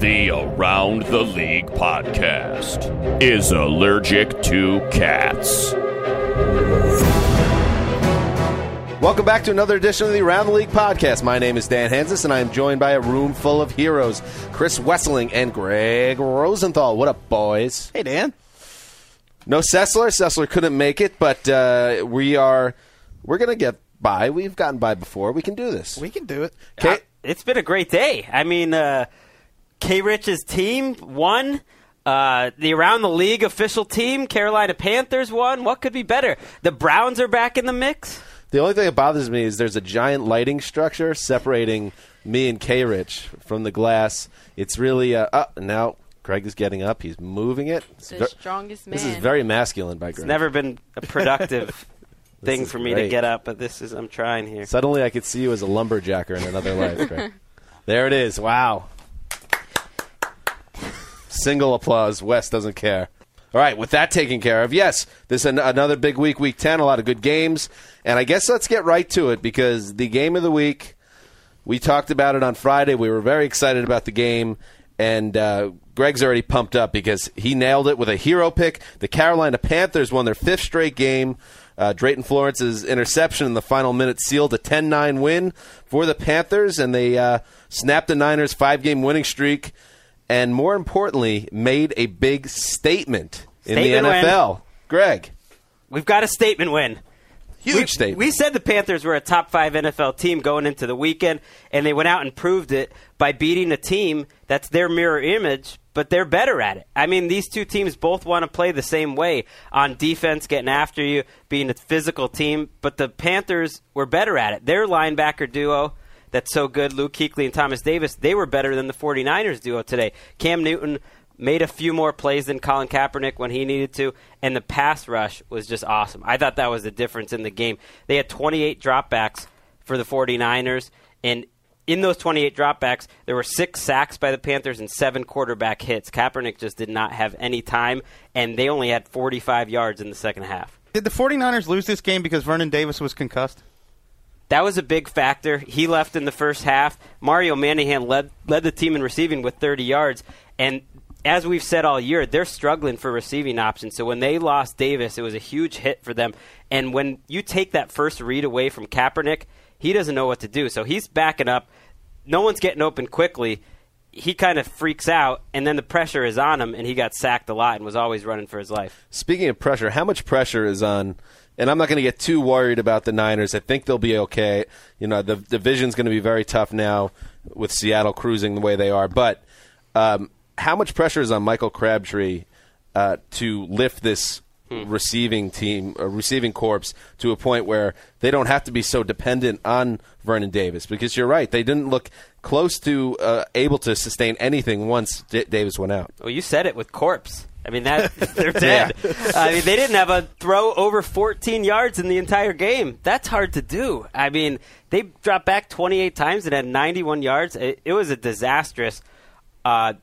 The Around the League podcast is allergic to cats. Welcome back to another edition of the Around the League podcast. My name is Dan Hanzus, and I am joined by a room full of heroes Chris Wesseling and Gregg Rosenthal. What up, boys? Hey, Dan. No Sessler. Sessler couldn't make it, but uh, we are we're gonna get by. We've gotten by before. We can do this. We can do it. Okay. Uh, it's been a great day. I mean, uh, K Rich's team won. Uh, the Around the League official team, Carolina Panthers won. What could be better? The Browns are back in the mix. The only thing that bothers me is there's a giant lighting structure separating me and K Rich from the glass. It's really uh, uh now Greg is getting up. He's moving it. It's The ver- strongest man. This is very masculine by Greg. It's never been a productive thing for me great. to get up, but this is I'm trying here. Suddenly, I could see you as a lumberjacker in another life. Greg. there it is. Wow. Single applause. Wes doesn't care. All right, with that taken care of, yes, this is an- another big week, week 10, a lot of good games. And I guess let's get right to it because the game of the week, we talked about it on Friday. We were very excited about the game. And uh, Greg's already pumped up because he nailed it with a hero pick. The Carolina Panthers won their fifth straight game. Uh, Drayton Florence's interception in the final minute sealed a 10 9 win for the Panthers, and they uh, snapped the Niners' five game winning streak, and more importantly, made a big statement, in Statement the win. NFL. Greg, We've got a statement win. huge we, statement. We said the Panthers were a top five NFL team going into the weekend, and they went out and proved it by beating a team that's their mirror image, but they're better at it. I mean, these two teams both want to play the same way on defense, getting after you, being a physical team, but the Panthers were better at it. Their linebacker duo that's so good, Luke Kuechly and Thomas Davis, they were better than the 49ers duo today. Cam Newton made a few more plays than Colin Kaepernick when he needed to, and the pass rush was just awesome. I thought that was the difference in the game. They had 28 dropbacks for the 49ers, and in those 28 dropbacks, there were six sacks by the Panthers and seven quarterback hits. Kaepernick just did not have any time, and they only had 45 yards in the second half. Did the 49ers lose this game because Vernon Davis was concussed? That was a big factor. He left in the first half. Mario Manningham led led the team in receiving with 30 yards, and as we've said all year, they're struggling for receiving options. So when they lost Davis, it was a huge hit for them. And when you take that first read away from Kaepernick, he doesn't know what to do. So he's backing up. No one's getting open quickly. He kind of freaks out, and then the pressure is on him, and he got sacked a lot and was always running for his life. Speaking of pressure, how much pressure is on? And I'm not going to get too worried about the Niners. I think they'll be okay. You know, the division's going to be very tough now with Seattle cruising the way they are. But um, how much pressure is on Michael Crabtree uh, to lift this receiving team, uh, receiving corps to a point where they don't have to be so dependent on Vernon Davis? Because you're right, they didn't look close to uh, able to sustain anything once D- Davis went out. Well, you said it with corpse. I mean that they're dead. I mean they didn't have a throw over 14 yards in the entire game. That's hard to do. I mean they dropped back 28 times and had 91 yards. It, it was a disastrous uh,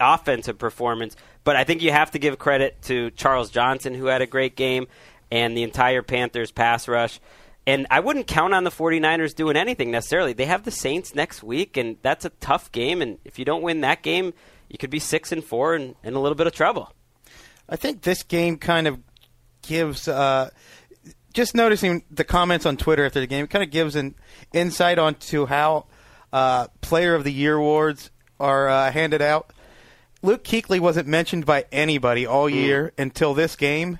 offensive performance. But I think you have to give credit to Charles Johnson, who had a great game, and the entire Panthers pass rush. And I wouldn't count on the 49ers doing anything necessarily. They have the Saints next week, and that's a tough game. And if you don't win that game, you could be six and four and in a little bit of trouble. I think this game kind of gives. Uh, just noticing the comments on Twitter after the game, it kind of gives an insight onto how uh, Player of the Year awards are uh, handed out. Luke Kuechly wasn't mentioned by anybody all year until this game,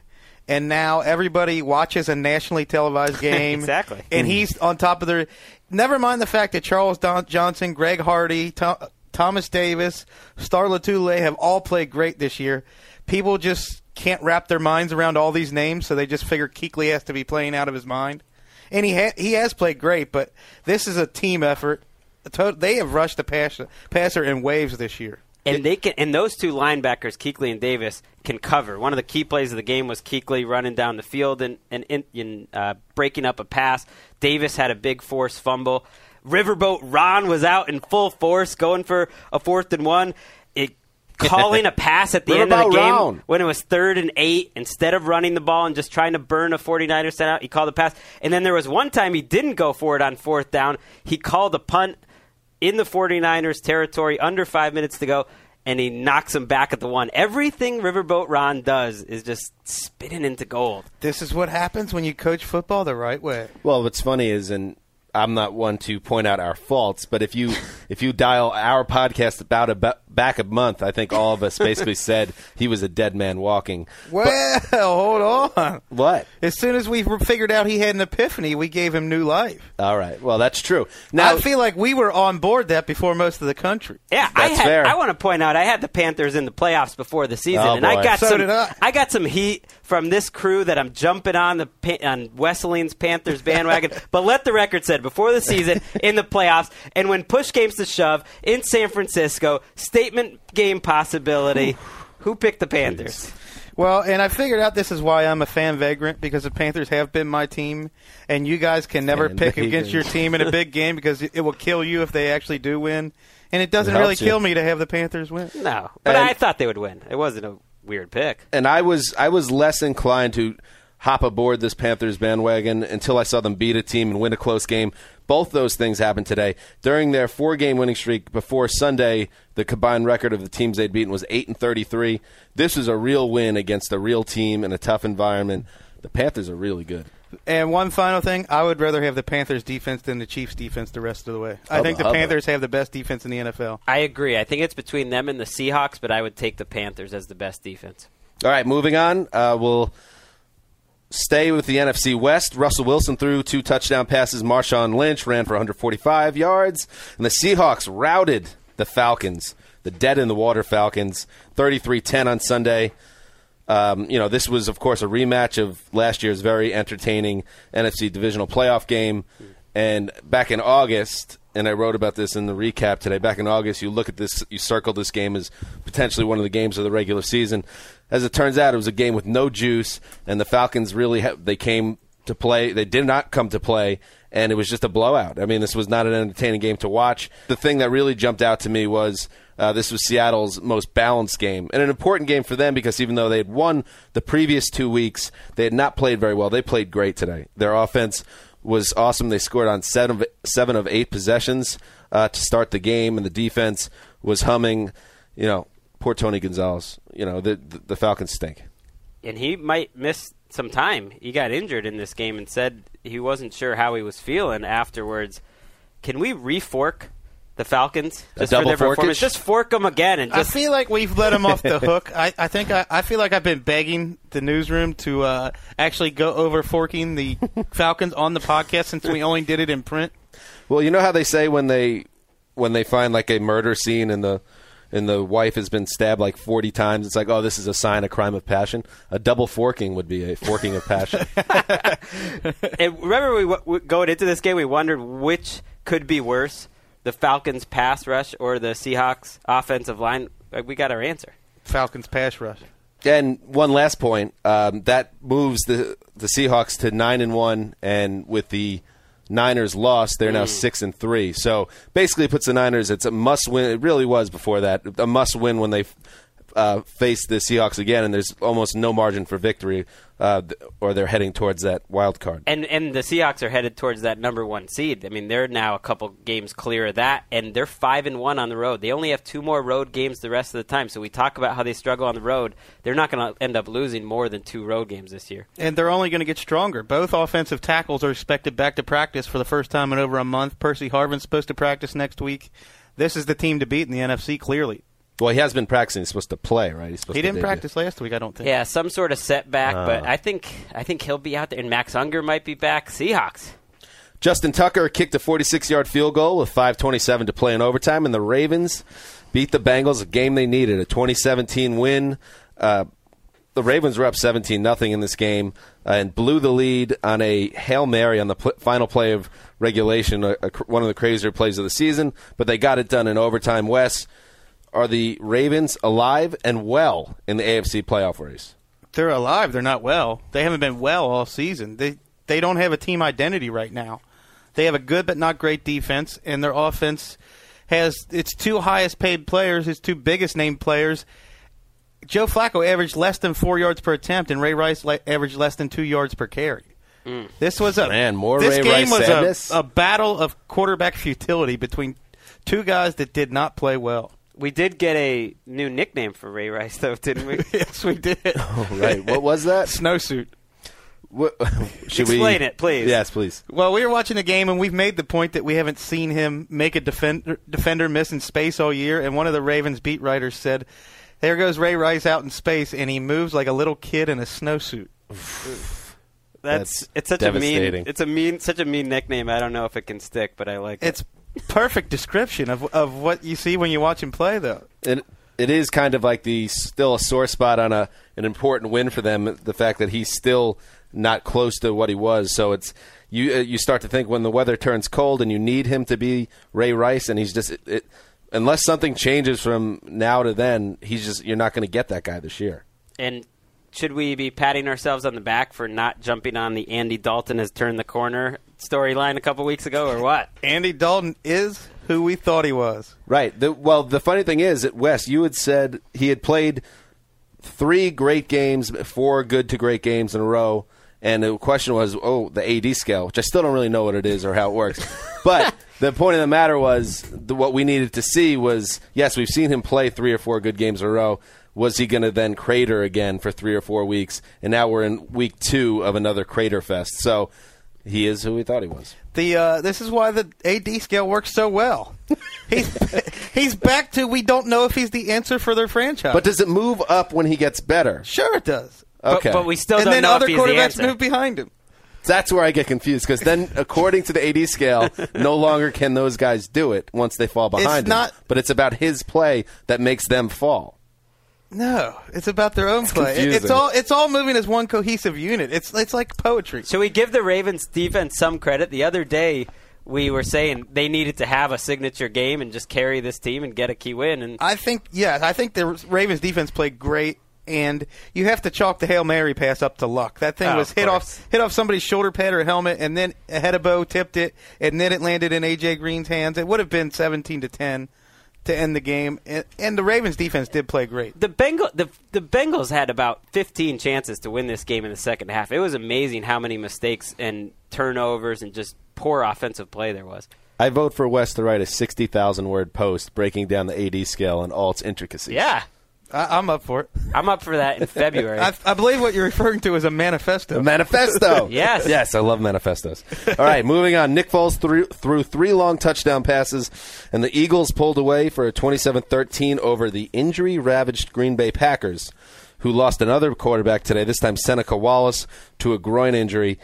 and now everybody watches a nationally televised game. Exactly. and he's on top of their. Never mind the fact that Charles Don- Johnson, Greg Hardy, Tom- Thomas Davis, Star Lotulelei have all played great this year. People just can't wrap their minds around all these names, so they just figure Kuechly has to be playing out of his mind. And he ha- he has played great, but this is a team effort. they have rushed the passer, in waves this year. And they can, and those two linebackers, Kuechly and Davis, can cover. One of the key plays of the game was Kuechly running down the field and and, in, uh, breaking up a pass. Davis had a big force fumble. Riverboat Ron was out in full force, going for a fourth and one. It, calling a pass at the end of the game Ron. when it was third and eight, instead of running the ball and just trying to burn a 49er set out, he called a pass. And then there was one time he didn't go for it on fourth down. He called a punt in the 49ers territory under five minutes to go, and he knocks him back at the one. Everything Riverboat Ron does is just spinning into gold. This is what happens when you coach football the right way. Well, what's funny is, and I'm not one to point out our faults, but if you if you dial our podcast about a ba- back a month, I think all of us basically said he was a dead man walking. Well, hold on. What? As soon as we figured out he had an epiphany, we gave him new life. All right. Well, that's true. Now, I feel like we were on board that before most of the country. Yeah, I That's had. fair. I want to point out I had the Panthers in the playoffs before the season, Oh, and I got So some. did I. got some heat from this crew that I'm jumping on the Pa- on Wesseling's Panthers bandwagon. but let the record said before the season in the playoffs, and when push games to shove in San Francisco, statement game possibility. Who picked the Panthers? Well, and I figured out this is why I'm a fan vagrant because the Panthers have been my team, and you guys can never Fan pick against your team in a big game because it will kill you if they actually do win. And it doesn't It really helps you. kill me to have the Panthers win. No, but And- I thought they would win. It wasn't a weird pick. and I was I was less inclined to hop aboard this Panthers bandwagon until I saw them beat a team and win a close game. Both those things happened today during their four-game winning streak. Before Sunday, the combined record of the teams they'd beaten was eight and thirty-three. This is a real win against a real team in a tough environment. The Panthers are really good. And one final thing, I would rather have the Panthers defense than the Chiefs defense the rest of the way. I Hubba, think the hubba. Panthers have the best defense in the NFL. I agree. I think it's between them and the Seahawks, but I would take the Panthers as the best defense. All right, moving on. Uh, we'll stay with the NFC West. Russell Wilson threw two touchdown passes. Marshawn Lynch ran for 145 yards. And the Seahawks routed the Falcons, the dead in the water Falcons, 33 10 on Sunday. Um, you know, this was, of course, a rematch of last year's very entertaining NFC divisional playoff game. And back in August, and I wrote about this in the recap today. Back in August, you look at this, you circle this game as potentially one of the games of the regular season. As it turns out, it was a game with no juice, and the Falcons really ha- they came to play. They did not come to play, and it was just a blowout. I mean, this was not an entertaining game to watch. The thing that really jumped out to me was uh, this was Seattle's most balanced game, and an important game for them because even though they had won the previous two weeks, they had not played very well. They played great today. Their offense was awesome. They scored on seven of, seven of eight possessions uh, to start the game, and the defense was humming. You know, poor Tony Gonzalez. You know, the the, the Falcons stink. and he might miss some time. He got injured in this game and said he wasn't sure how he was feeling afterwards. Can we refork the Falcons just for double their performance? Just fork them again and I feel like we've let them off the hook. I, I think I, I feel like I've been begging the newsroom to uh, actually go over forking the Falcons on the podcast since we only did it in print. Well, you know how they say when they when they find like a murder scene in the and the wife has been stabbed like 40 times, it's like, oh, this is a sign of crime of passion. A double forking would be a forking of passion. And remember, we, w- going into this game, we wondered which could be worse: the Falcons' pass rush or the Seahawks' offensive line. Uh, We got our answer. Falcons pass rush. and one last point, um, that moves the the Seahawks to nine and one, and with the Niners lost, they're now mm. six and three. So basically, it puts the Niners. It's a must win. It really was before that a must win when they uh, face the Seahawks again, and there's almost no margin for victory, uh, or they're heading towards that wild card. And and the Seahawks are headed towards that number one seed. I mean, they're now a couple games clear of that, and they're five and one on the road. They only have two more road games the rest of the time. So we talk about how they struggle on the road. They're not going to end up losing more than two road games this year. And they're only going to get stronger. Both offensive tackles are expected back to practice for the first time in over a month. Percy Harvin's supposed to practice next week. This is the team to beat in the NFC, clearly. Well, he has been practicing. He's supposed to play, right? He's supposed He to didn't debut. practice last week, I don't think. Yeah, some sort of setback, but I think I think he'll be out there. And Max Unger might be back. Seahawks. Justin Tucker kicked a 46 yard field goal with 5.27 to play in overtime, and the Ravens beat the Bengals, a game they needed, a 2017 win. Uh, the Ravens were up 17 nothing in this game. and blew the lead on a hail mary on the pl- final play of regulation, a, a, one of the crazier plays of the season. But they got it done in overtime. Wes, are the Ravens alive and well in the AFC playoff race? They're alive. They're not well. They haven't been well all season. They they don't have a team identity right now. They have a good but not great defense, and their offense has its two highest paid players, its two biggest named players. Joe Flacco averaged less than four yards per attempt, and Ray Rice le- averaged less than two yards per carry. Mm. This was a Man, more This Ray game Rice was sadness. a, a battle of quarterback futility between two guys that did not play well. We did get a new nickname for Ray Rice, though, didn't we? yes, we did. Oh, right. What was that? Snowsuit. What, should we Explain it, please. Yes, please. Well, we were watching the game, and we've made the point that we haven't seen him make a defender, defender miss in space all year. And one of the Ravens beat writers said, "There goes Ray Rice out in space, and he moves like a little kid in a snowsuit." That's, That's it's such a mean it's a mean such a mean nickname. I don't know if it can stick, but I like it. It's perfect description of of what you see when you watch him play, though. it it is kind of like the still a sore spot on a an important win for them. The fact that he's still not close to what he was. So it's you uh, you start to think when the weather turns cold and you need him to be Ray Rice, and he's just it, it, unless something changes from now to then, he's just you're not going to get that guy this year. And should we be patting ourselves on the back for not jumping on the Andy Dalton has turned the corner storyline a couple weeks ago, or what? Andy Dalton is who we thought he was. Right. The, well, the funny thing is, that Wes, you had said he had played three great games, four good to great games in a row, and the question was, oh, the AD scale, which I still don't really know what it is or how it works. but the point of the matter was, the, what we needed to see was, yes, we've seen him play three or four good games in a row. Was he going to then crater again for three or four weeks? And now we're in week two of another crater fest. So he is who we thought he was. The uh, this is why the AD scale works so well. He's he's back to we don't know if he's the answer for their franchise. But does it move up when he gets better? sure it does. Okay. But, but we still and don't then know other if he's the quarterbacks answer. move behind him. That's where I get confused because then, according to the AD scale, no longer can those guys do it once they fall behind. him. not- but it's about his play that makes them fall. No, it's about their own play. It- It's all it's all moving as one cohesive unit. It's it's like poetry. Should we give the Ravens defense some credit? The other day we were saying they needed to have a signature game and just carry this team and get a key win. And I think yeah, I think the Ravens defense played great. And you have to chalk the hail mary pass up to luck. That thing Oh, was of hit course. off hit off somebody's shoulder pad or helmet, and then Ihedigbo tipped it, and then it landed in AJ Green's hands. It would have been seventeen to ten to end the game. And, and the Ravens defense did play great. the Bengal the the Bengals had about 15 chances to win this game in the second half. It was amazing how many mistakes and turnovers and just poor offensive play there was. I vote for Wes to write a sixty thousand word post breaking down the AD scale and all its intricacies. Yeah, I, I'm up for it. I'm up for that in February. I, I believe what you're referring to is a manifesto. A manifesto. Yes. Yes, I love manifestos. All right, moving on. Nick Foles threw, threw three long touchdown passes, and the Eagles pulled away for a 27 13 over the injury ravaged Green Bay Packers, who lost another quarterback today, this time Seneca Wallace, to a groin injury.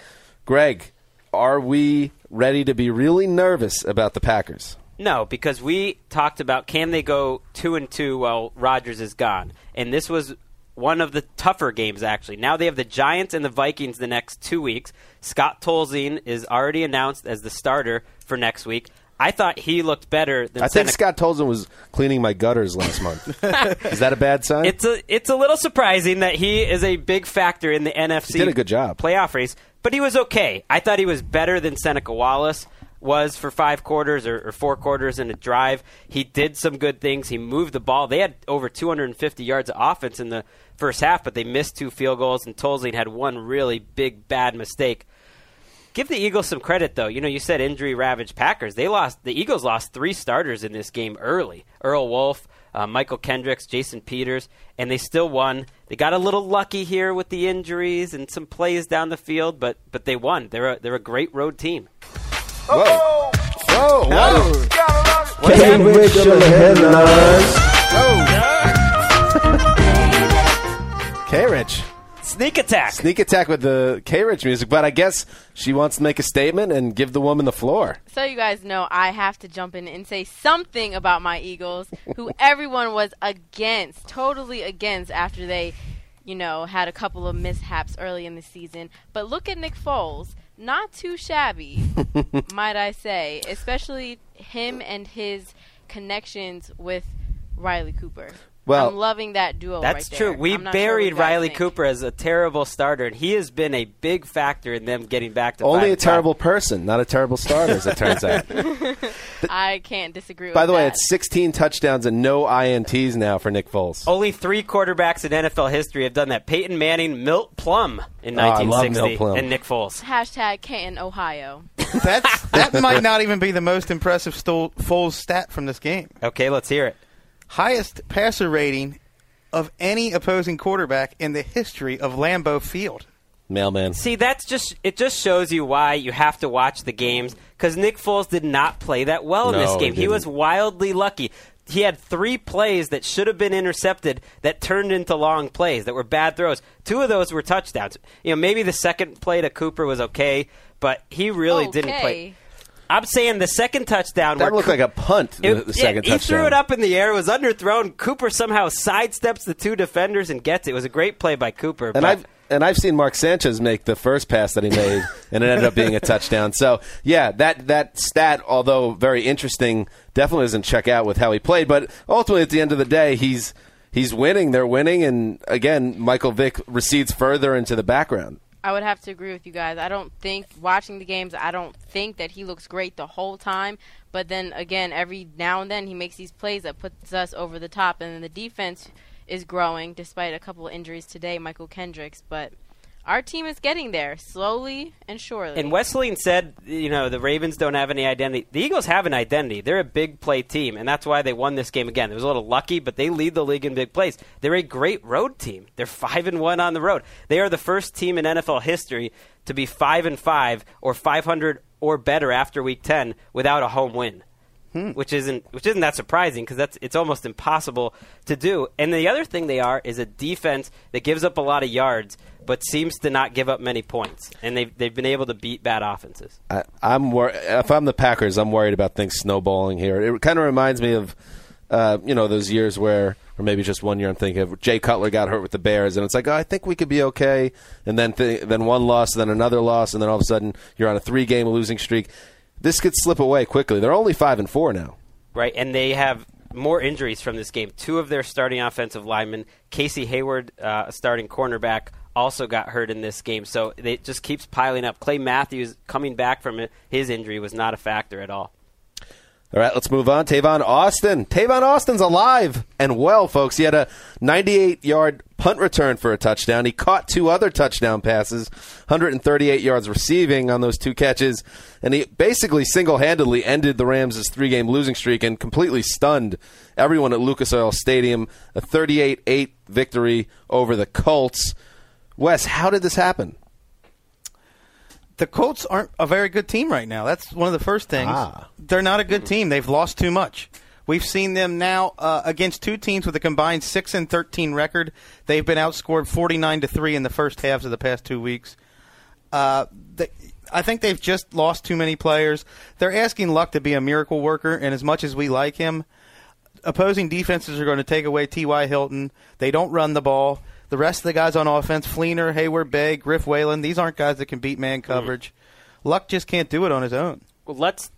Greg, are we ready to be really nervous about the Packers? No, because we talked about can they go two and two while Rodgers is gone, and this was one of the tougher games actually. Now they have the Giants and the Vikings the next two weeks. Scott Tolzien is already announced as the starter for next week. I thought he looked better than I think Seneca- Scott Tolzien was cleaning my gutters last month. Is that a bad sign? It's a it's a little surprising that he is a big factor in the NFC. He did a good job. playoff race, but he was okay. I thought he was better than Seneca Wallace was for five quarters or, or four quarters in a drive. He did some good things. He moved the ball. They had over 250 yards of offense in the first half, but they missed two field goals, and Tolzien had one really big bad mistake. Give the Eagles some credit, though. You know, you said injury ravaged Packers. They lost. The Eagles lost three starters in this game early. Earl Wolff, uh, Mychal Kendricks, Jason Peters, and they still won. They got a little lucky here with the injuries and some plays down the field, but but they won. They're a, they're a great road team. Whoa. Whoa, whoa. Came with your headlines. K Rich. Sneak attack. Sneak attack with the K Rich music, but I guess she wants to make a statement and give the woman the floor. So you guys know I have to jump in and say something about my Eagles, who everyone was against, totally against after they you know, had a couple of mishaps early in the season. But look at Nick Foles. Not too shabby, might I say, especially him and his connections with Riley Cooper. Well, I'm loving that duo That's right true. there. We I'm sure buried what you guys Riley think. Cooper as a terrible starter, and he has been a big factor in them getting back to Only five a and five. terrible person, not a terrible starter, as it turns out. I can't disagree with that. By with the way, it's 16 touchdowns and no INTs now for Nick Foles. Only three quarterbacks in NFL history have done that: Peyton Manning, Milt Plum in Oh, 1960, Milt Plum. and Nick Foles. Hashtag Canton, Ohio. That's that might not even be the most impressive Stol- Foles stat from this game. Okay, let's hear it. Highest passer rating of any opposing quarterback in the history of Lambeau Field. Mailman. See, that's just it. Just shows you why you have to watch the games because Nick Foles did not play that well in No, this game. He, didn't. was wildly lucky. He had three plays that should have been intercepted that turned into long plays that were bad throws. Two of those were touchdowns. You know, maybe the second play to Cooper was okay, but he really oh, didn't play. I'm saying the second touchdown That looked Coo- like a punt, the, It- the yeah, second he touchdown. threw it up in the air. It was underthrown. Cooper somehow sidesteps the two defenders and gets it. It was a great play by Cooper. And but- I've and I've seen Mark Sanchez make the first pass that he made, and it ended up being a touchdown. So yeah, that that stat, although very interesting, definitely doesn't check out with how he played. But ultimately, at the end of the day, he's he's winning. They're winning, and again, Michael Vick recedes further into the background. I would have to agree with you guys. I don't think watching the games, I don't think that he looks great the whole time. But then again, every now and then he makes these plays that puts us over the top, and then the defense is growing despite a couple of injuries today, Mychal Kendricks. But our team is getting there slowly and surely. And Wesseling said, you know, the Ravens don't have any identity. The Eagles have an identity. They're a big play team, and that's why they won this game again. It was a little lucky, but they lead the league in big plays. They're a great road team. They're five and one on the road. They are the first team in NFL history to be five and five or five hundred or better after week ten without a home win. Hmm. Which isn't which isn't that surprising because that's it's almost impossible to do. And the other thing they are is a defense that gives up a lot of yards, but seems to not give up many points. And they've they've been able to beat bad offenses. I, I'm wor- if I'm the Packers, I'm worried about things snowballing here. It kind of reminds me of uh, you know those years where, or maybe just one year. I'm thinking of Jay Cutler got hurt with the Bears, and it's like, oh, I think we could be okay. And then th- then one loss, then another loss, and then all of a sudden you're on a three game losing streak. This could slip away quickly. They're only five and four now. right? And they have more injuries from this game. Two of their starting offensive linemen, Casey Hayward, uh, a starting cornerback, also got hurt in this game. So it just keeps piling up. Clay Matthews coming back from his injury was not a factor at all. All right, let's move on. Tavon Austin. Tavon Austin's alive and well, folks. He had a 98 yard punt return for a touchdown. He caught two other touchdown passes, 138 yards receiving on those two catches, and he basically single handedly ended the Rams' three game losing streak and completely stunned everyone at Lucas Oil Stadium. A 38 8 victory over the Colts. Wes, how did this happen? The Colts aren't a very good team right now. That's one of the first things. Ah. They're not a good team. They've lost too much. We've seen them now uh, against two teams with a combined six and thirteen record. They've been outscored forty nine to three in the first halves of the past two weeks. Uh, they, I think they've just lost too many players. They're asking Luck to be a miracle worker, and as much as we like him, opposing defenses are going to take away T.Y. Hilton. They don't run the ball. The rest of the guys on offense, Fleener, Heyward-Bey, Griff Whalen, these aren't guys that can beat man coverage. Luck just can't do it on his own. Well, let's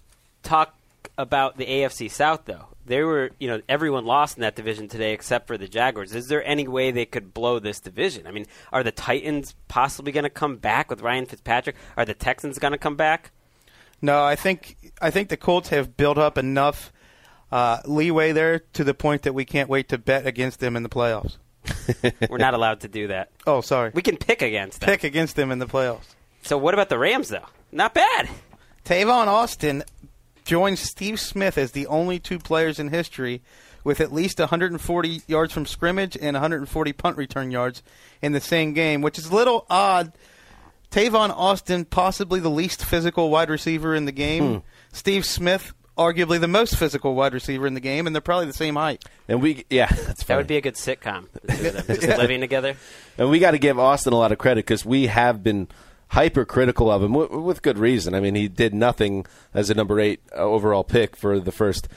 talk about the AFC South, though. They were, you know, everyone lost in that division today except for the Jaguars. Is there any way they could blow this division? I mean, are the Titans possibly going to come back with Ryan Fitzpatrick? Are the Texans going to come back? No, I think I think the Colts have built up enough uh, leeway there to the point that we can't wait to bet against them in the playoffs. We're not allowed to do that. Oh, sorry. We can pick against them. pick against them in the playoffs. So what about the Rams, though? Not bad. Tavon Austin joins Steve Smith as the only two players in history with at least 140 yards from scrimmage and 140 punt return yards in the same game, which is a little odd. Tavon Austin, possibly the least physical wide receiver in the game. Hmm. Steve Smith, arguably the most physical wide receiver in the game, and they're probably the same height. And we, yeah, that's That would be a good sitcom. the two of them Just living together. And we got to give Austin a lot of credit because we have been hypercritical of him w- with good reason. I mean, he did nothing as a number eight uh, overall pick for the first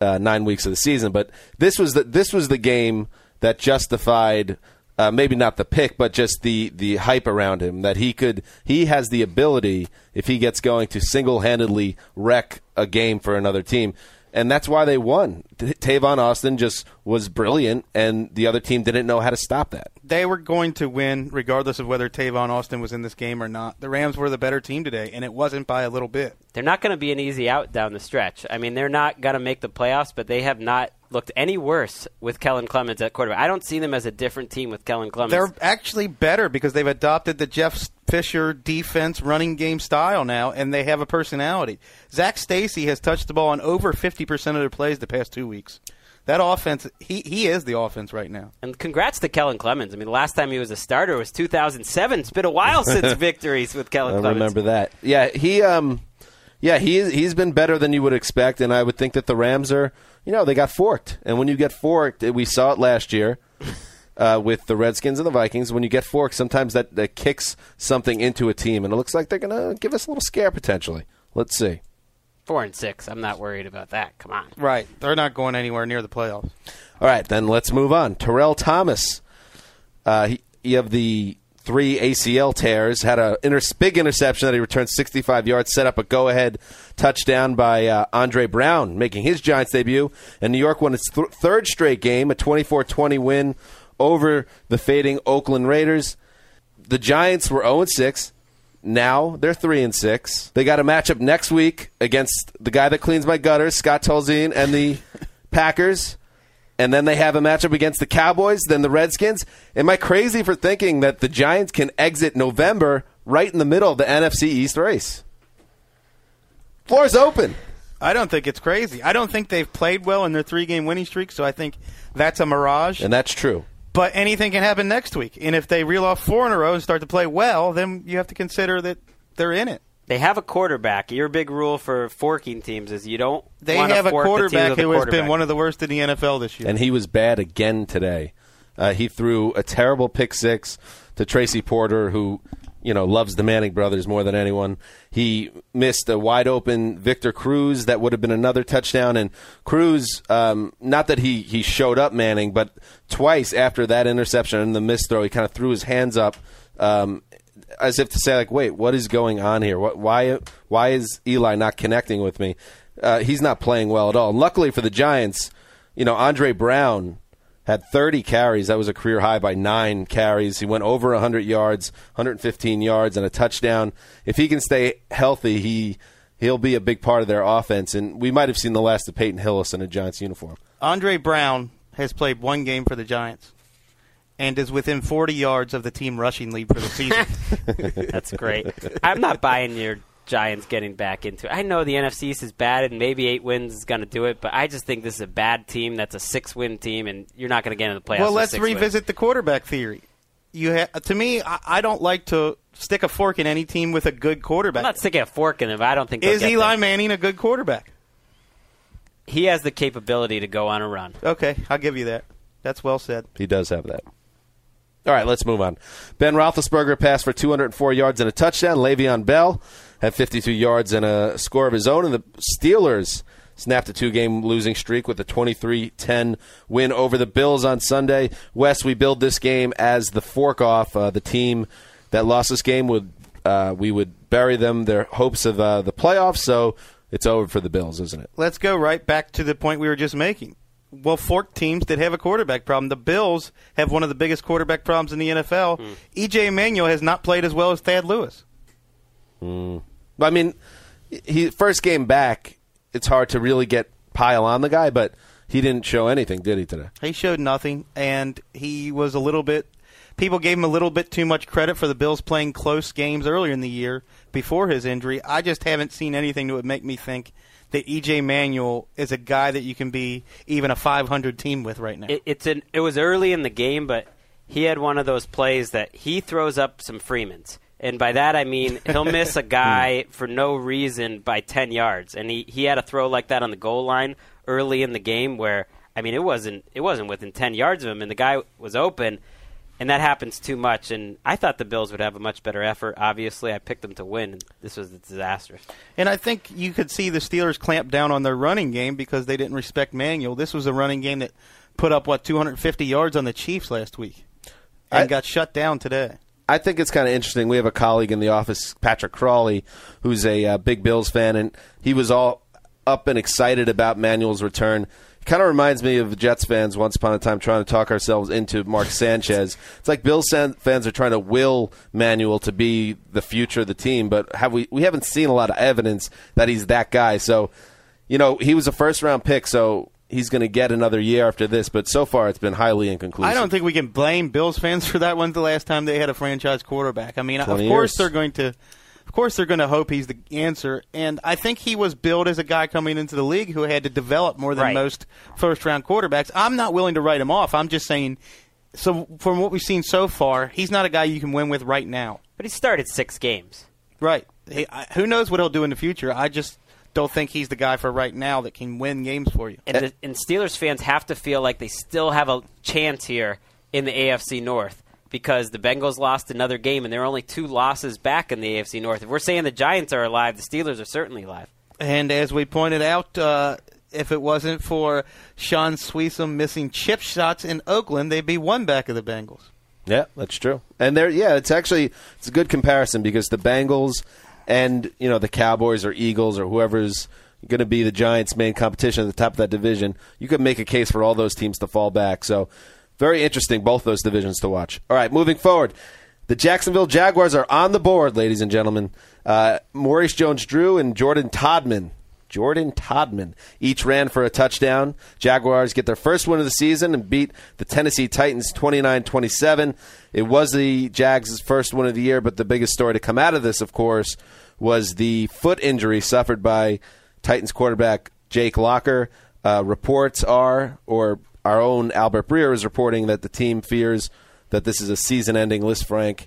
uh, nine weeks of the season, but this was the this was the game that justified uh, maybe not the pick, but just the the hype around him that he could he has the ability if he gets going to single handedly wreck a game for another team. And that's why they won. T- Tavon Austin just was brilliant, and the other team didn't know how to stop that. They were going to win regardless of whether Tavon Austin was in this game or not. The Rams were the better team today, and it wasn't by a little bit. They're not going to be an easy out down the stretch. I mean, they're not going to make the playoffs, but they have not looked any worse with Kellen Clemens at quarterback. I don't see them as a different team with Kellen Clemens. They're actually better because they've adopted the Jeff Fisher defense running game style now, and they have a personality. Zac Stacy has touched the ball on over 50% of their plays the past two weeks. That offense, he, he is the offense right now. And congrats to Kellen Clemens. I mean, the last time he was a starter was 2007. It's been a while since victories with Kellen I Clemens. remember that. Yeah, he um yeah, he he's been better than you would expect and I would think that the Rams are, you know, they got forked. And when you get forked, we saw it last year. Uh, with the Redskins and the Vikings, when you get forked, sometimes that, that kicks something into a team, and it looks like they're going to give us a little scare potentially. Let's see. Four and six. I'm not worried about that. Come on. Right. They're not going anywhere near the playoffs. All right, then let's move on. Terrell Thomas, uh, he, he of the three ACL tears, had a inter- big interception that he returned 65 yards, set up a go-ahead touchdown by uh, Andre Brown, making his Giants debut. And New York won its th- third straight game, a 24-20 win over the fading Oakland Raiders. The Giants were 0 6. Now they're three and six. They got a matchup next week against the guy that cleans my gutters, Scott Tolzien, and the Packers. And then they have a matchup against the Cowboys, then the Redskins. Am I crazy for thinking that the Giants can exit November right in the middle of the NFC East race? Floor's open. I don't think it's crazy. I don't think they've played well in their three game winning streak, so I think that's a mirage. And that's true. But anything can happen next week. And if they reel off four in a row and start to play well, then you have to consider that they're in it. They have a quarterback. Your big rule for forking teams is you don't. They wanna have a fork the quarterback who has been one of the worst in the NFL this year. And he was bad again today. Uh, he threw a terrible pick six to Tracy Porter, who you know loves the Manning brothers more than anyone. He missed a wide open Victor Cruz that would have been another touchdown. And Cruz, um, not that he he showed up Manning, but twice after that interception and the missed throw, he kind of threw his hands up. Um, as if to say, like, wait, what is going on here? What, why, why is Eli not connecting with me? Uh, he's not playing well at all. And luckily for the Giants, you know, Andre Brown had 30 carries. That was a career high by nine carries. He went over 100 yards, 115 yards, and a touchdown. If he can stay healthy, he he'll be a big part of their offense. And we might have seen the last of Peyton Hillis in a Giants uniform. Andre Brown has played one game for the Giants and is within 40 yards of the team rushing lead for the season. That's great. I'm not buying your Giants getting back into it. I know the NFC East is bad and maybe eight wins is going to do it, but I just think this is a bad team. That's a six win team, and you're not going to get into the playoffs. well, let's six wins. revisit the quarterback theory. You ha- to me, I-, I don't like to stick a fork in any team with a good quarterback. I'm not sticking a fork in him. I don't think Is get Eli there. Manning a good quarterback? He has the capability to go on a run. Okay, I'll give you that. That's well said. He does have that. All right, let's move on. Ben Roethlisberger passed for 204 yards and a touchdown. Le'Veon Bell had 52 yards and a score of his own, and the Steelers snapped a two-game losing streak with a 23-10 win over the Bills on Sunday. Wes, we build this game as the fork-off. Uh, the team that lost this game would uh, we would bury them their hopes of uh, the playoffs. So it's over for the Bills, isn't it? Let's go right back to the point we were just making. Well, fork teams that have a quarterback problem. The Bills have one of the biggest quarterback problems in the NFL. Hmm. EJ Manuel has not played as well as Thad Lewis. I mean, he first game back. It's hard to really get pile on the guy, but he didn't show anything, did he today? He showed nothing, and he was a little bit. People gave him a little bit too much credit for the Bills playing close games earlier in the year before his injury. I just haven't seen anything that would make me think that EJ Manuel is a guy that you can be even a 500 team with right now. It, it's an, it was early in the game, but he had one of those plays that he throws up some Freemans. And by that I mean he'll miss a guy hmm. for no reason by 10 yards. And he, he had a throw like that on the goal line early in the game where I mean it wasn't it wasn't within 10 yards of him and the guy was open and that happens too much and I thought the Bills would have a much better effort. Obviously, I picked them to win and this was disastrous. And I think you could see the Steelers clamp down on their running game because they didn't respect Manuel. This was a running game that put up what 250 yards on the Chiefs last week. and I- got shut down today. I think it's kind of interesting. We have a colleague in the office, Patrick Crawley, who's a uh, big Bills fan, and he was all up and excited about Manuel's return. Kind of reminds me of Jets fans once upon a time trying to talk ourselves into Mark Sanchez. It's like Bills san- fans are trying to will Manuel to be the future of the team, but have we we haven't seen a lot of evidence that he's that guy. So, you know, he was a first round pick, so he's going to get another year after this. But so far, it's been highly inconclusive. I don't think we can blame Bills fans for that. When's the last time they had a franchise quarterback? I mean, of course years. they're going to, of course they're going to hope he's the answer. And I think he was billed as a guy coming into the league who had to develop more than Right. most first round quarterbacks. I'm not willing to write him off. I'm just saying. So from what we've seen so far, he's not a guy you can win with right now. But he started six games. Right. He, I, who knows what he'll do in the future? I just don't think he's the guy for right now that can win games for you. And, the, and Steelers fans have to feel like they still have a chance here in the AFC North because the Bengals lost another game and they're only two losses back in the AFC North. If we're saying the Giants are alive, the Steelers are certainly alive. And as we pointed out, uh, if it wasn't for Shaun Suisham missing chip shots in Oakland, they'd be one back of the Bengals. Yeah, that's true. And there, yeah, it's actually it's a good comparison because the Bengals and you know the Cowboys or Eagles or whoever's going to be the Giants' main competition at the top of that division, you could make a case for all those teams to fall back. So very interesting, both those divisions to watch. All right, moving forward. The Jacksonville Jaguars are on the board, ladies and gentlemen. Uh, Maurice Jones-Drew and Jordan Todman Jordan Todman each ran for a touchdown. Jaguars get their first win of the season and beat the Tennessee Titans 29-27. It was the Jags' first win of the year, but the biggest story to come out of this, of course, was the foot injury suffered by Titans quarterback Jake Locker. Uh, reports are, or our own Albert Breer is reporting that the team fears that this is a season-ending Lisfranc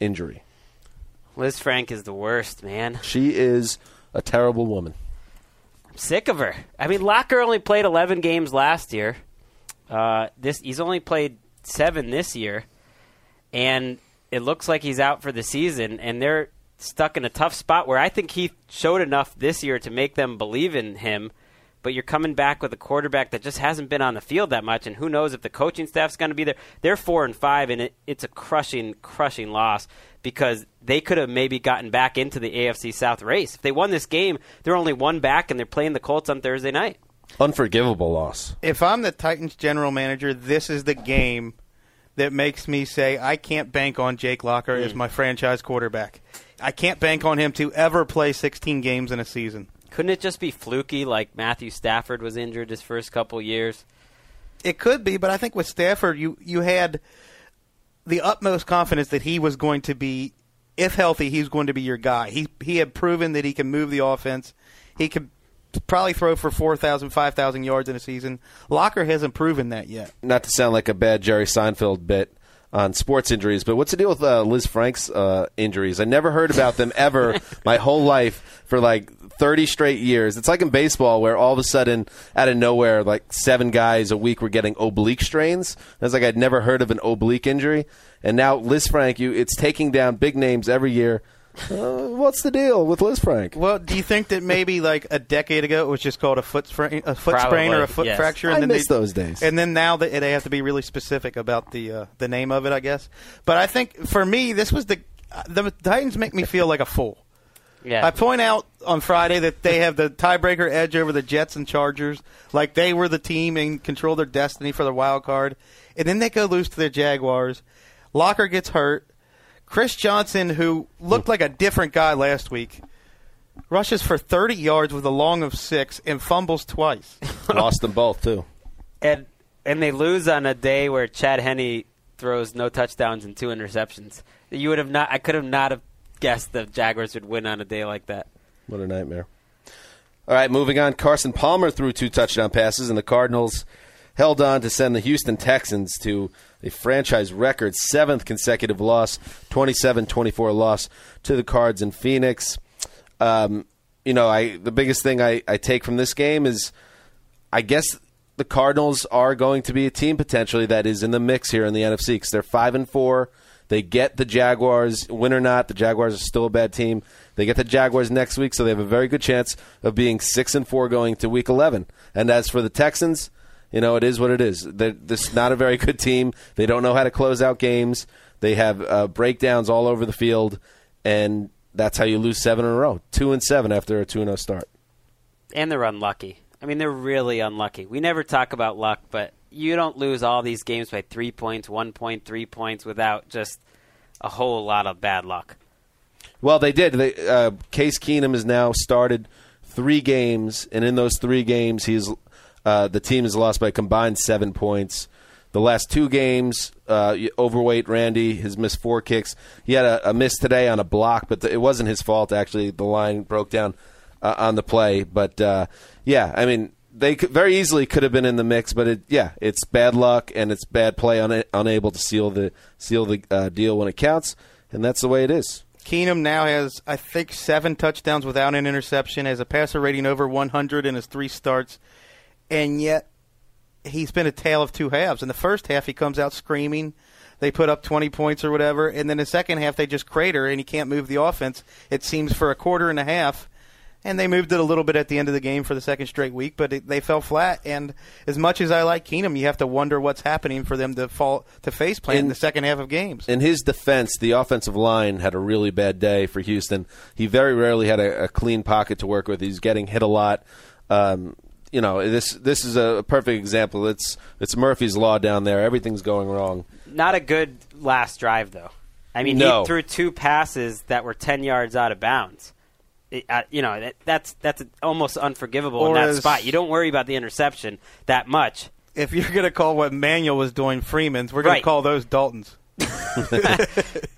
injury. Lisfranc is the worst, man. She is a terrible woman. I'm sick of her. I mean, Locker only played 11 games last year. Uh, this he's only played seven this year, and it looks like he's out for the season. And they're stuck in a tough spot where I think he showed enough this year to make them believe in him. But you're coming back with a quarterback that just hasn't been on the field that much, and who knows if the coaching staff's going to be there. They're four and five, and it, it's a crushing, crushing loss because they could have maybe gotten back into the AFC South race. If they won this game, they're only one back, and they're playing the Colts on Thursday night. Unforgivable loss. If I'm the Titans general manager, this is the game that makes me say I can't bank on Jake Locker as hmm. my franchise quarterback. I can't bank on him to ever play 16 games in a season. Couldn't it just be fluky like Matthew Stafford was injured his first couple years? It could be, but I think with Stafford, you you had the utmost confidence that he was going to be, if healthy, he was going to be your guy. He he had proven that he can move the offense. He could probably throw for 4,000, 5,000 yards in a season. Locker hasn't proven that yet. not to sound like a bad Jerry Seinfeld bit on sports injuries, but what's the deal with uh, Lisfranc's uh, injuries? I never heard about them ever my whole life for like 30 straight years. It's like in baseball where all of a sudden, out of nowhere, like seven guys a week were getting oblique strains. It's like I'd never heard of an oblique injury. And now Liz Frank, you, it's taking down big names every year. Uh, what's the deal with Lisfranc? Well, do you think that maybe like a decade ago it was just called a foot sprain, a foot sprain or a foot yes. fracture? I then miss they, those days. And then now that they have to be really specific about the uh, the name of it, I guess. But I think for me, this was the the Titans make me feel like a fool. Yeah. I point out on Friday that they have the tiebreaker edge over the Jets and Chargers, like they were the team and control their destiny for the wild card, and then they go lose to the Jaguars. Locker gets hurt. Chris Johnson, who looked like a different guy last week, rushes for 30 yards with a long of six and fumbles twice. Lost them both, too. and and they lose on a day where Chad Henne throws no touchdowns and two interceptions. You would have not. I could have not have guessed the Jaguars would win on a day like that. What a nightmare. All right, moving on. Carson Palmer threw two touchdown passes, and the Cardinals held on to send the Houston Texans to a franchise record seventh consecutive loss, 27 24 loss to the Cards in Phoenix. Um, you know, I the biggest thing I, I take from this game is I guess the Cardinals are going to be a team potentially that is in the mix here in the NFC because they're five and four. They get the Jaguars, win or not. The Jaguars are still a bad team. They get the Jaguars next week, so they have a very good chance of being six and four going to Week 11. And as for the Texans, You know, it is what it is. They're, this is not a very good team. They don't know how to close out games. They have uh, breakdowns all over the field, and that's how you lose seven in a row. Two and seven after a two and zero start. and they're unlucky. I mean, they're really unlucky. We never talk about luck, but you don't lose all these games by three points, one point, three points without just a whole lot of bad luck. Well, they did. They, uh, Case Keenum has now started three games, and in those three games, he's uh, the team has lost by combined seven points. The last two games, uh, overweight Randy has missed four kicks. He had a, a miss today on a block, but it wasn't his fault. Actually, the line broke down uh, on the play. But uh, yeah, I mean, they could, very easily could have been in the mix, but it, yeah, it's bad luck and it's bad play, una- unable to seal the seal the uh, deal when it counts, and that's the way it is. Keenum now has, I think, seven touchdowns without an interception, has a passer rating over 100 in his three starts, and yet he's been a tale of two halves. In the first half, he comes out screaming. They put up 20 points or whatever, and then the second half, they just crater, and he can't move the offense, it seems, for a quarter and a half. And they moved it a little bit at the end of the game for the second straight week, but it, they fell flat. And as much as I like Keenum, you have to wonder what's happening for them to fall to face plant in, In- the second half of games. In his defense, the offensive line had a really bad day for Houston. He very rarely had a, a clean pocket to work with. He's getting hit a lot. Um, you know, this this is a perfect example. It's it's Murphy's law down there. Everything's going wrong. Not a good last drive, though. I mean, No. he threw two passes that were 10 yards out of bounds. It- uh, you know, that, that's that's almost unforgivable in Or that as- spot. You don't worry about the interception that much. if you're going to call what Manuel was doing Freeman's, we're going Right. to call those Daltons.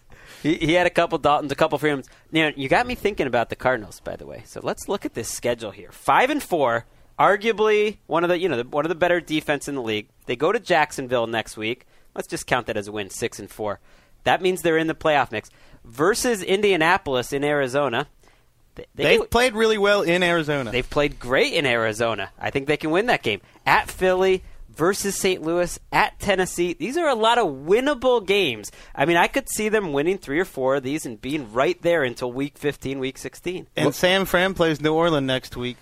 He, he had a couple Daltons, a couple Freemans. You know, you got me thinking about the Cardinals, by the way. So let's look at this schedule here. Five and four, arguably one of the you know the, one of the better defense in the league. They go to Jacksonville next week. Let's just count that as a win, six and four. That means they're in the playoff mix versus Indianapolis in Arizona. They, they They've can- played really well in Arizona. They've played great in Arizona. I think they can win that game. At Philly versus St. Louis, at Tennessee. These are a lot of winnable games. I mean, I could see them winning three or four of these and being right there until week 15, week 16. and Sam Fran plays New Orleans next week.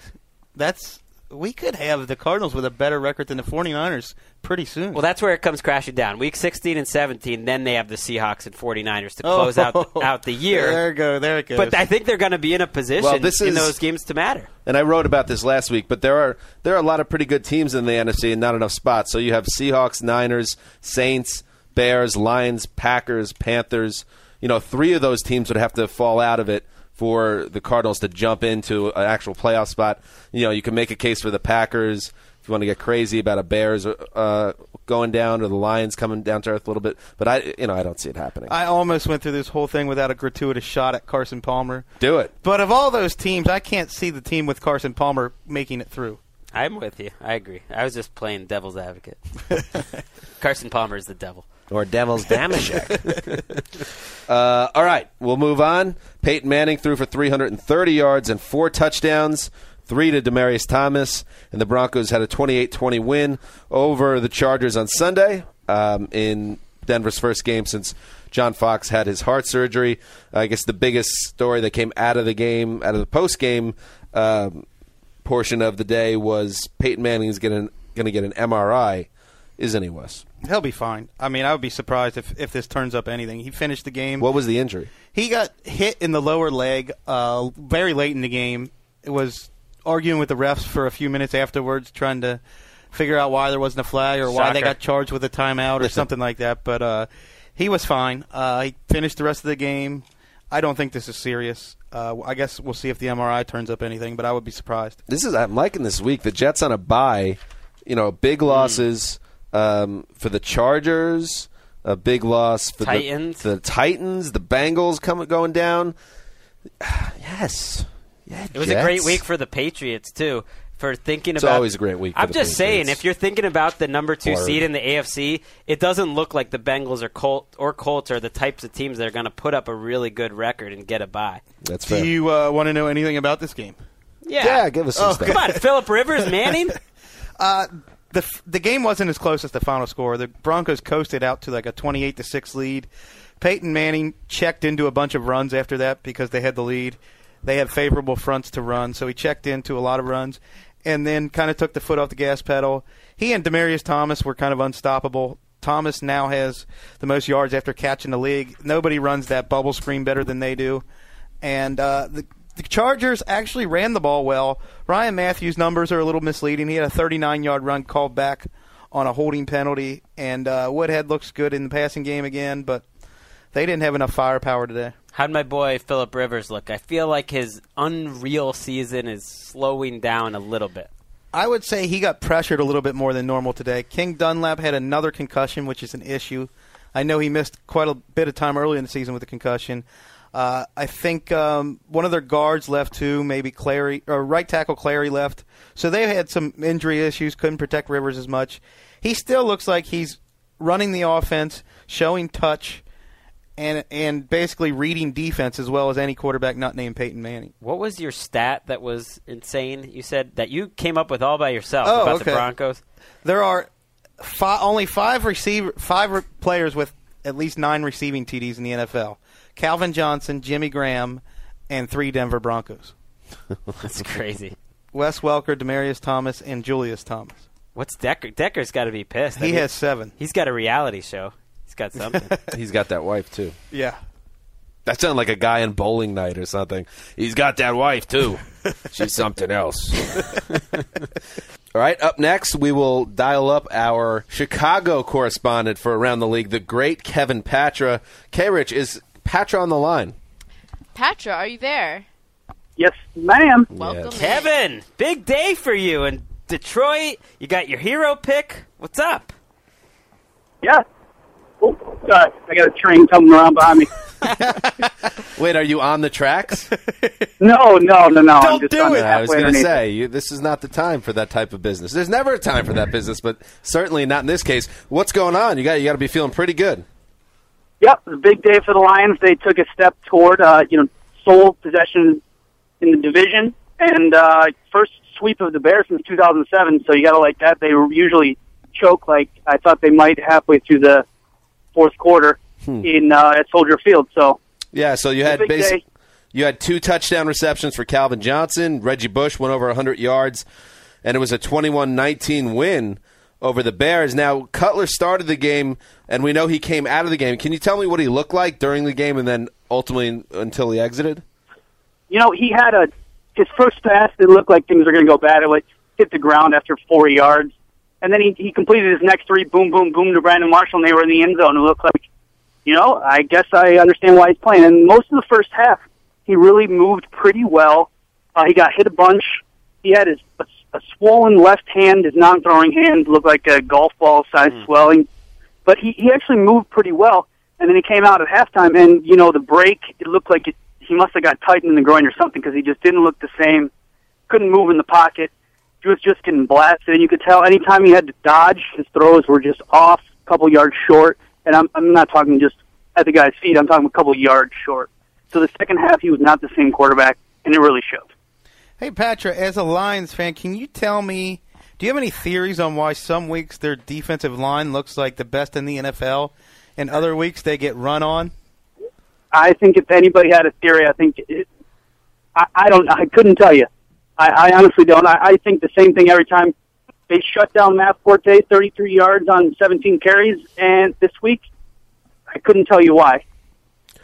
That's we could have the Cardinals with a better record than the 49ers pretty soon. Well, that's where it comes crashing down. Week 16 and 17, then they have the Seahawks and 49ers to Oh, close out, oh, out the year. There it go. There it goes. But I think they're going to be in a position Well, this in those games to matter. And I wrote about this last week, but there are there are a lot of pretty good teams in the NFC and not enough spots. So you have Seahawks, Niners, Saints, Bears, Lions, Packers, Panthers. You know, three of those teams would have to fall out of it for the Cardinals to jump into an actual playoff spot. You know, you can make a case for the Packers if you want to get crazy about a Bears uh, going down or the Lions coming down to earth a little bit. But I, you know, I don't see it happening. I almost went through this whole thing without a gratuitous shot at Carson Palmer. Do it. But of all those teams, I can't see the team with Carson Palmer making it through. I'm with you. I agree. I was just playing devil's advocate. Carson Palmer is the devil. Or Devil's Damashek. uh, all right, we'll move on. Peyton Manning threw for 330 yards and four touchdowns, three to Demaryius Thomas, and the Broncos had a 28-20 win over the Chargers on Sunday um, in Denver's first game since John Fox had his heart surgery. I guess the biggest story that came out of the game, out of the post game um, portion of the day, was Peyton Manning is going to get an MRI, isn't he, Wes? He'll be fine. I mean, I would be surprised if, if this turns up anything. He finished the game. What was the injury? He got hit in the lower leg uh, very late in the game. It was arguing with the refs for a few minutes afterwards, trying to figure out why there wasn't a flag or why they got charged with a timeout or something like that. But uh, he was fine. Uh, he finished the rest of the game. I don't think this is serious. Uh, I guess we'll see if the MRI turns up anything, but I would be surprised. this is I'm liking this week. The Jets on a bye, you know, big losses um, for the Chargers, a big loss for Titans. the, the Titans, the Bengals coming going down. yes, yeah, It was a great week for the Patriots too. For thinking It's about, always a great week for I'm the just saying, if you're thinking about the number two Word. seed in the AFC, it doesn't look like the Bengals or Colt or Colts are the types of teams that are going to put up a really good record and get a bye. That's fair. Do you uh, want to know anything about this game? Yeah, yeah, give us some Oh, stuff. come on, Philip Rivers, Manning. Uh, the the game wasn't as close as the final score. The Broncos coasted out to like a twenty eight to six lead. Peyton Manning checked into a bunch of runs after that because they had the lead. They had favorable fronts to run, so he checked into a lot of runs. and then kind of took the foot off the gas pedal. He and Demaryius Thomas were kind of unstoppable. Thomas now has the most yards after catching the league. Nobody runs that bubble screen better than they do. And uh, the, the Chargers actually ran the ball well. Ryan Mathews' numbers are a little misleading. He had a 39 yard run called back on a holding penalty, and uh, Woodhead looks good in the passing game again, but they didn't have enough firepower today. How'd my boy Philip Rivers look? I feel like his unreal season is slowing down a little bit. I would say he got pressured a little bit more than normal today. King Dunlap had another concussion, which is an issue. I know he missed quite a bit of time early in the season with a concussion. Uh, I think um, one of their guards left too, maybe Clary or right tackle Clary left. So they had some injury issues, couldn't protect Rivers as much. He still looks like he's running the offense, showing touch, and and basically reading defense as well as any quarterback not named Peyton Manning. What was your stat that was insane? You said that you came up with all by yourself Oh, about the. Broncos. There are fi- only five receiver five re- players with at least nine receiving TDs in the NFL: Calvin Johnson, Jimmy Graham, and three Denver Broncos. That's crazy. Wes Welker, Demaryius Thomas, and Julius Thomas. What's Decker? Decker's got to be pissed. I He mean, has seven. He's got a reality show. He's got something. He's got that wife too. Yeah. That sounded like a guy in bowling night or something. He's got that wife too. She's something else. All right, up next we will dial up our Chicago correspondent for Around the League, the great Kevin Patra. K Rich, is Patra on the line? Patra, are you there? Yes, ma'am. Welcome, in. Kevin, big day for you in Detroit. You got your hero pick. What's up? Yeah. Oh, uh, I got a train coming around behind me. Wait, are you on the tracks? No, no, no, no. I'm Don't just do it. I was going to say, you, this is not the time for that type of business. There's never a time for that business, but certainly not in this case. What's going on? You got you got to be feeling pretty good. Yep, it a big day for the Lions. They took a step toward, uh, you know, sole possession in the division and uh, first sweep of the Bears since 2007. So you got to like that. They were usually choke like I thought they might halfway through the fourth quarter in uh, at Soldier Field. So Yeah, so you had big basic, you had two touchdown receptions for Calvin Johnson. Reggie Bush went over 100 yards, and it was a 21-19 win over the Bears. Now Cutler started the game, and we know he came out of the game. Can you tell me what he looked like during the game, and then ultimately until he exited? you know, he had a his first pass. It looked like things were going to go bad. It hit the ground after four yards, and then he he completed his next three. Boom, boom, boom to Brandon Marshall, and they were in the end zone. It looked like, you know, I guess I understand why he's playing. And most of the first half, he really moved pretty well. Uh, he got hit a bunch. He had his a, swollen left hand. His non-throwing hand looked like a golf ball size hmm. swelling, but he he actually moved pretty well. And then he came out at halftime, and you know the break. It looked like it, he must have got tightened in the groin or something because he just didn't look the same. Couldn't move in the pocket. He was just getting blasted, and you could tell anytime he had to dodge, his throws were just off, a couple yards short. And I'm I'm not talking just at the guy's feet. I'm talking a couple yards short. So the second half, he was not the same quarterback, and it really showed. Hey, Patra, as a Lions fan, can you tell me, do you have any theories on why some weeks their defensive line looks like the best in the NFL and other weeks they get run on? I think if anybody had a theory, I think it, I, I don't. I couldn't tell you. I, I honestly don't. I, I think the same thing every time. They shut down Matt Forte, 33 yards on 17 carries, and this week, I couldn't tell you why.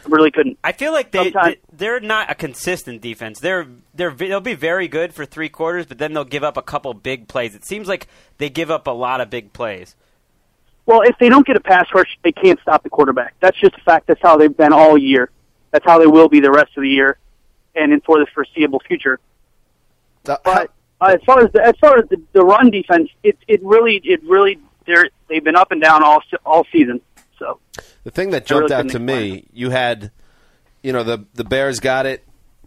I really couldn't. I feel like they, Sometime- they they're not a consistent defense. They're they're they'll be very good for three quarters, but then they'll give up a couple big plays. It seems like they give up a lot of big plays. Well, if they don't get a pass rush, they can't stop the quarterback. That's just a fact. That's how they've been all year. That's how they will be the rest of the year, and in for the foreseeable future. Uh, But uh, as far as the, as far as the, the run defense, it it really it really they're they've been up and down all se- all season. So The thing that I really jumped out to me, you had, you know, the the Bears got it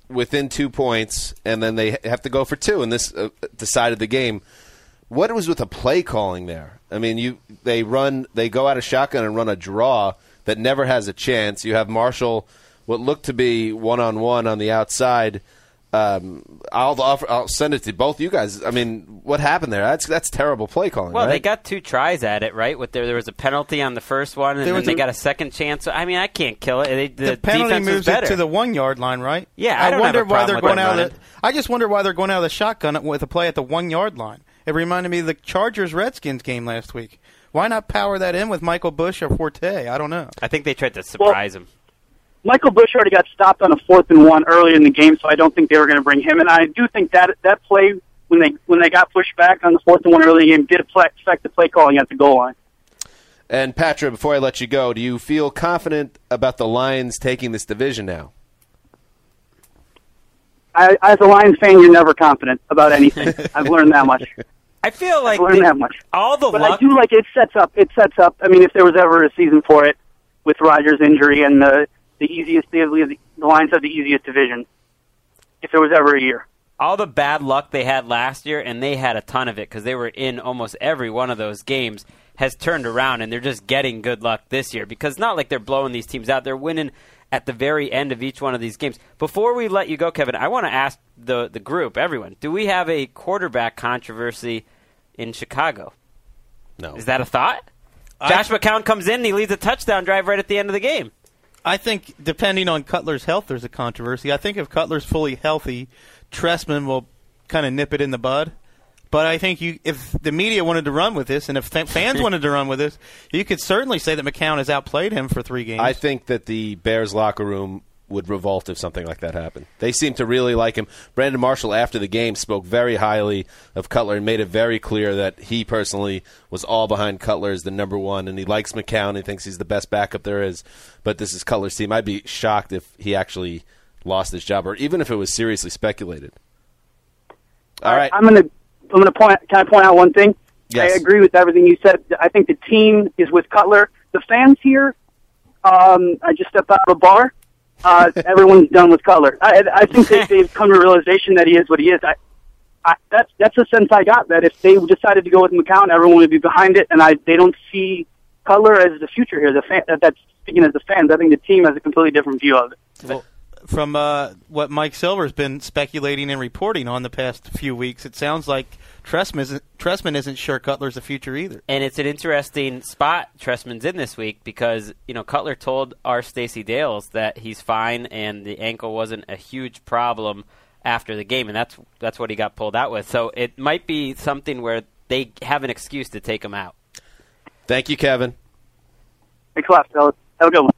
within two points, and then they have to go for two, and this uh, decided the game. What was with the play calling there? I mean, you they run, they go out of shotgun and run a draw that never has a chance. You have Marshall, what looked to be one on one on the outside. Um, I'll offer, I'll send it to both you guys. I mean, what happened there? That's that's terrible play calling. Well, right? they got two tries at it, right? With there, there was a penalty on the first one, and There then they a- got a second chance. I mean, I can't kill it. They, the, the penalty defense moves better. it to the one yard line, right? Yeah, I don't wonder have a why they're going out. Of the, I just wonder why they're going out of the shotgun with a play at the one yard line. It reminded me of the Chargers Redskins game last week. Why not power that in with Michael Bush or Forte? I don't know. I think they tried to surprise him. Michael Bush already got stopped on a fourth and one earlier in the game, so I don't think they were going to bring him. And I do think that that play when they when they got pushed back on the fourth and one early in the game did affect the play calling at the goal line. And Patrick, before I let you go, do you feel confident about the Lions taking this division now? I, as a Lions fan, you're never confident about anything. I've learned that much. I feel like I've learned they- that much. all the But luck. I do like it sets up. It sets up. I mean, if there was ever a season for it, with Rodgers' injury and the the easiest, the, the Lions have the easiest division. If there was ever a year. all the bad luck they had last year, and they had a ton of it because they were in almost every one of those games, has turned around, and they're just getting good luck this year because it's not like they're blowing these teams out; they're winning at the very end of each one of these games. Before we let you go, Kevin, I want to ask the the group, everyone, do we have a quarterback controversy in Chicago? No. Is that a thought? Josh McCown comes in, and he leads a touchdown drive right at the end of the game. I think depending on Cutler's health, there's a controversy. I think if Cutler's fully healthy, Trestman will kind of nip it in the bud. But I think you, if the media wanted to run with this, and if fa- fans wanted to run with this, you could certainly say that McCown has outplayed him for three games. I think that the Bears locker room would revolt if something like that happened. They seem to really like him. Brandon Marshall, after the game, spoke very highly of Cutler and made it very clear that he personally was all behind Cutler as the number one, and he likes McCown. He thinks he's the best backup there is. But this is Cutler's team. I'd be shocked if he actually lost his job, or even if it was seriously speculated. All right. I'm gonna I'm gonna point. Can I point out one thing? Yes. I agree with everything you said. I think the team is with Cutler. The fans here. Um, I just stepped out of a bar. Uh, everyone's done with Cutler. I, I think they, they've come to a realization that he is what he is. I, I, that's that's the sense I got. That if they decided to go with McCown, everyone would be behind it, and I they don't see Cutler as the future here. The fan, that's speaking as the fans. I think the team has a completely different view of it. From uh, what Mike Silver's been speculating and reporting on the past few weeks, it sounds like Trestman isn't, Trestman isn't sure Cutler's the future either. And it's an interesting spot Trestman's in this week because, you know, Cutler told our Stacey Dales that he's fine and the ankle wasn't a huge problem after the game and that's that's what he got pulled out with. So it might be something where they have an excuse to take him out. Thank you, Kevin. Thanks a lot, fellas. Have a good one.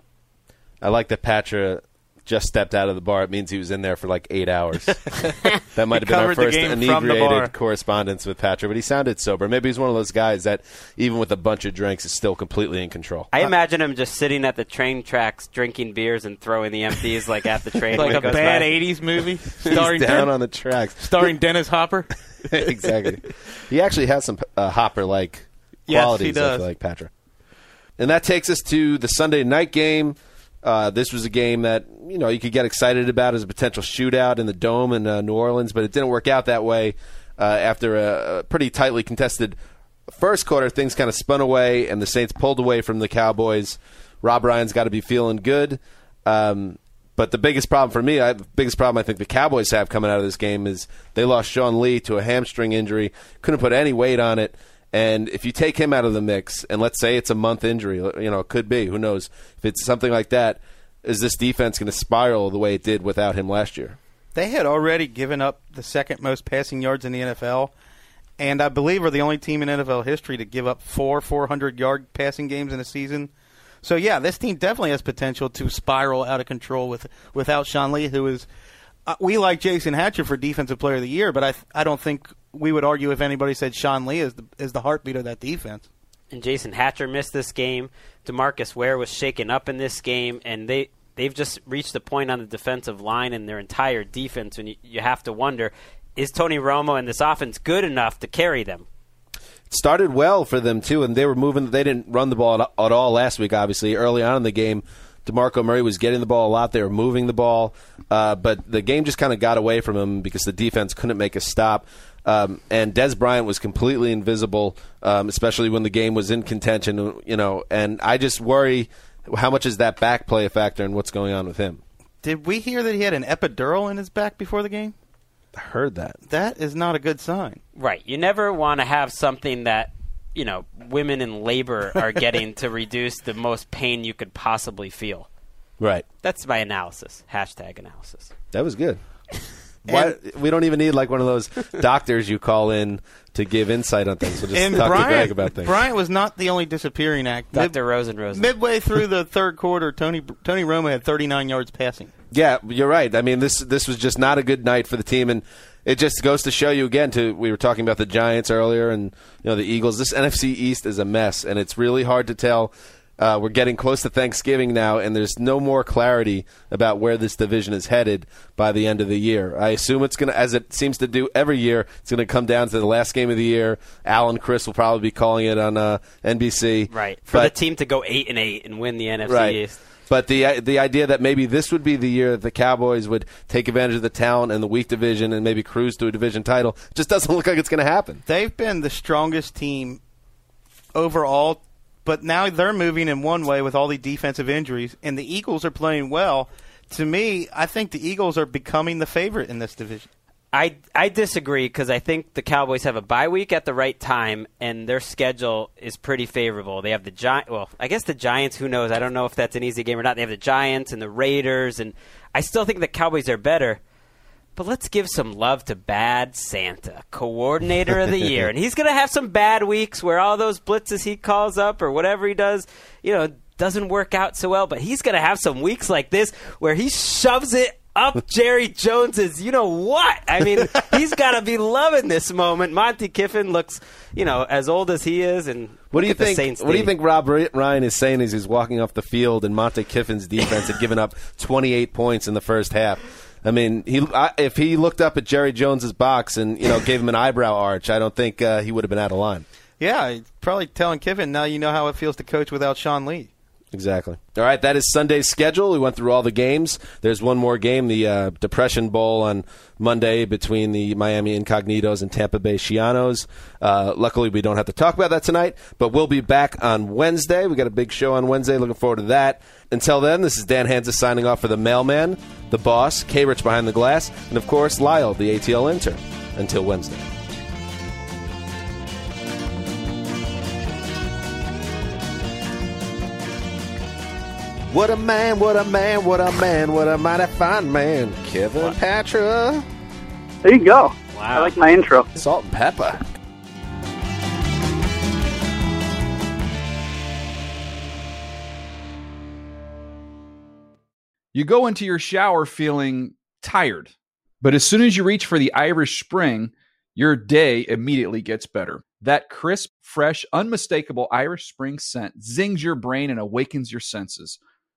I like that Patra just stepped out of the bar. It means he was in there for like eight hours. that might have been our first game from the bar. inebriated correspondence with Patrick, but he sounded sober. Maybe he's one of those guys that, even with a bunch of drinks, is still completely in control. I imagine him just sitting at the train tracks drinking beers and throwing the empties like at the train Like a bad by. '80s movie He's starring down Den- on the tracks. starring Dennis Hopper. exactly. He actually has some uh, Hopper like Yes, he qualities. I does. feel like Patrick. And that takes us to the Sunday night game. Uh, this was a game that you know you could get excited about as a potential shootout in the dome in uh, New Orleans, but it didn't work out that way. Uh, after a, a pretty tightly contested first quarter, things kind of spun away, and the Saints pulled away from the Cowboys. Rob Ryan's got to be feeling good. Um, but the biggest problem for me, I, the biggest problem I think the Cowboys have coming out of this game is they lost Sean Lee to a hamstring injury. Couldn't put any weight on it. And if you take him out of the mix, and let's say it's a month injury, you know, it could be. Who knows? If it's something like that, is this defense going to spiral the way it did without him last year? They had already given up the second most passing yards in the NFL, and I believe are the only team in NFL history to give up four 400 yard passing games in a season. So yeah, this team definitely has potential to spiral out of control with without Sean Lee, who is. Uh, we like Jason Hatcher for Defensive Player of the Year, but I I don't think we would argue if anybody said Sean Lee is the is the heartbeat of that defense. and Jason Hatcher missed this game. Demarcus Ware was shaken up in this game, and they they've just reached a point on the defensive line and their entire defense, and you, you have to wonder: is Tony Romo and this offense good enough to carry them? It started well for them too, and they were moving. They didn't run the ball at, at all last week. Obviously, early on in the game, Demarco Murray was getting the ball a lot. They were moving the ball, uh, but the game just kind of got away from him because the defense couldn't make a stop. Um, and Dez Bryant was completely invisible, um, especially when the game was in contention. You know, and I just worry how much is that back play a factor and what's going on with him. Did we hear that he had an epidural in his back before the game? I heard that. That is not a good sign. Right. You never want to have something that, you know, women in labor are getting to reduce the most pain you could possibly feel. Right. That's my analysis. Hashtag analysis. That was good. Why, we don't even need like one of those doctors you call in to give insight on things. We'll just And talk to Greg Bryant, about things. Bryant was not the only disappearing act. Mid- Dr. Rosen Rosen. midway through the third quarter, Tony Tony Romo had 39 yards passing. Yeah, you're right. I mean, this this was just not a good night for the team, and it just goes to show you again. To we were talking about the Giants earlier, and you know the Eagles. This NFC East is a mess, and it's really hard to tell. Uh, we're getting close to Thanksgiving now, and there's no more clarity about where this division is headed by the end of the year. I assume it's going to, as it seems to do every year, it's going to come down to the last game of the year. Alan Chris will probably be calling it on uh, NBC. Right. For But- the team to go 8 and 8 and win the NFC right. East. But the the idea that maybe this would be the year that the Cowboys would take advantage of the talent and the weak division and maybe cruise to a division title just doesn't look like it's going to happen. They've been the strongest team overall, but now they're moving in one way with all the defensive injuries, and the Eagles are playing well. To me, I think the Eagles are becoming the favorite in this division. I, I disagree because I think the Cowboys have a bye week at the right time, and their schedule is pretty favorable. They have the Giants. Well, I guess the Giants. Who knows? I don't know if that's an easy game or not. They have the Giants and the Raiders, and I still think the Cowboys are better. But let's give some love to Bad Santa, coordinator of the year, and he's going to have some bad weeks where all those blitzes he calls up or whatever he does, you know, doesn't work out so well. But he's going to have some weeks like this where he shoves it up Jerry Jones's. You know what? I mean, he's got to be loving this moment. Monte Kiffin looks, you know, as old as he is, and What do you think? What do you think Rob Ryan is saying as he's walking off the field and Monte Kiffin's defense had given up 28 points in the first half? I mean, he I, if he looked up at Jerry Jones's box and you know gave him an eyebrow arch, I don't think uh, he would have been out of line. Yeah, probably telling Kiffin now you know how it feels to coach without Sean Lee. Exactly. All right, that is Sunday's schedule. We went through all the games. There's one more game, the uh, Depression Bowl on Monday between the Miami Incognitos and Tampa Bay Schianos. Uh, luckily, we don't have to talk about that tonight, but we'll be back on Wednesday. We got a big show on Wednesday. Looking forward to that. Until then, this is Dan Hanzus signing off for the mailman, the boss, K Rich behind the glass, and of course, Lyle, the ATL intern. Until Wednesday. What a man, what a man, what a man, what a mighty fine man. Kevin Patra. There you go. Wow. I like my intro. Salt and pepper. You go into your shower feeling tired, but as soon as you reach for the Irish Spring, your day immediately gets better. That crisp, fresh, unmistakable Irish Spring scent zings your brain and awakens your senses.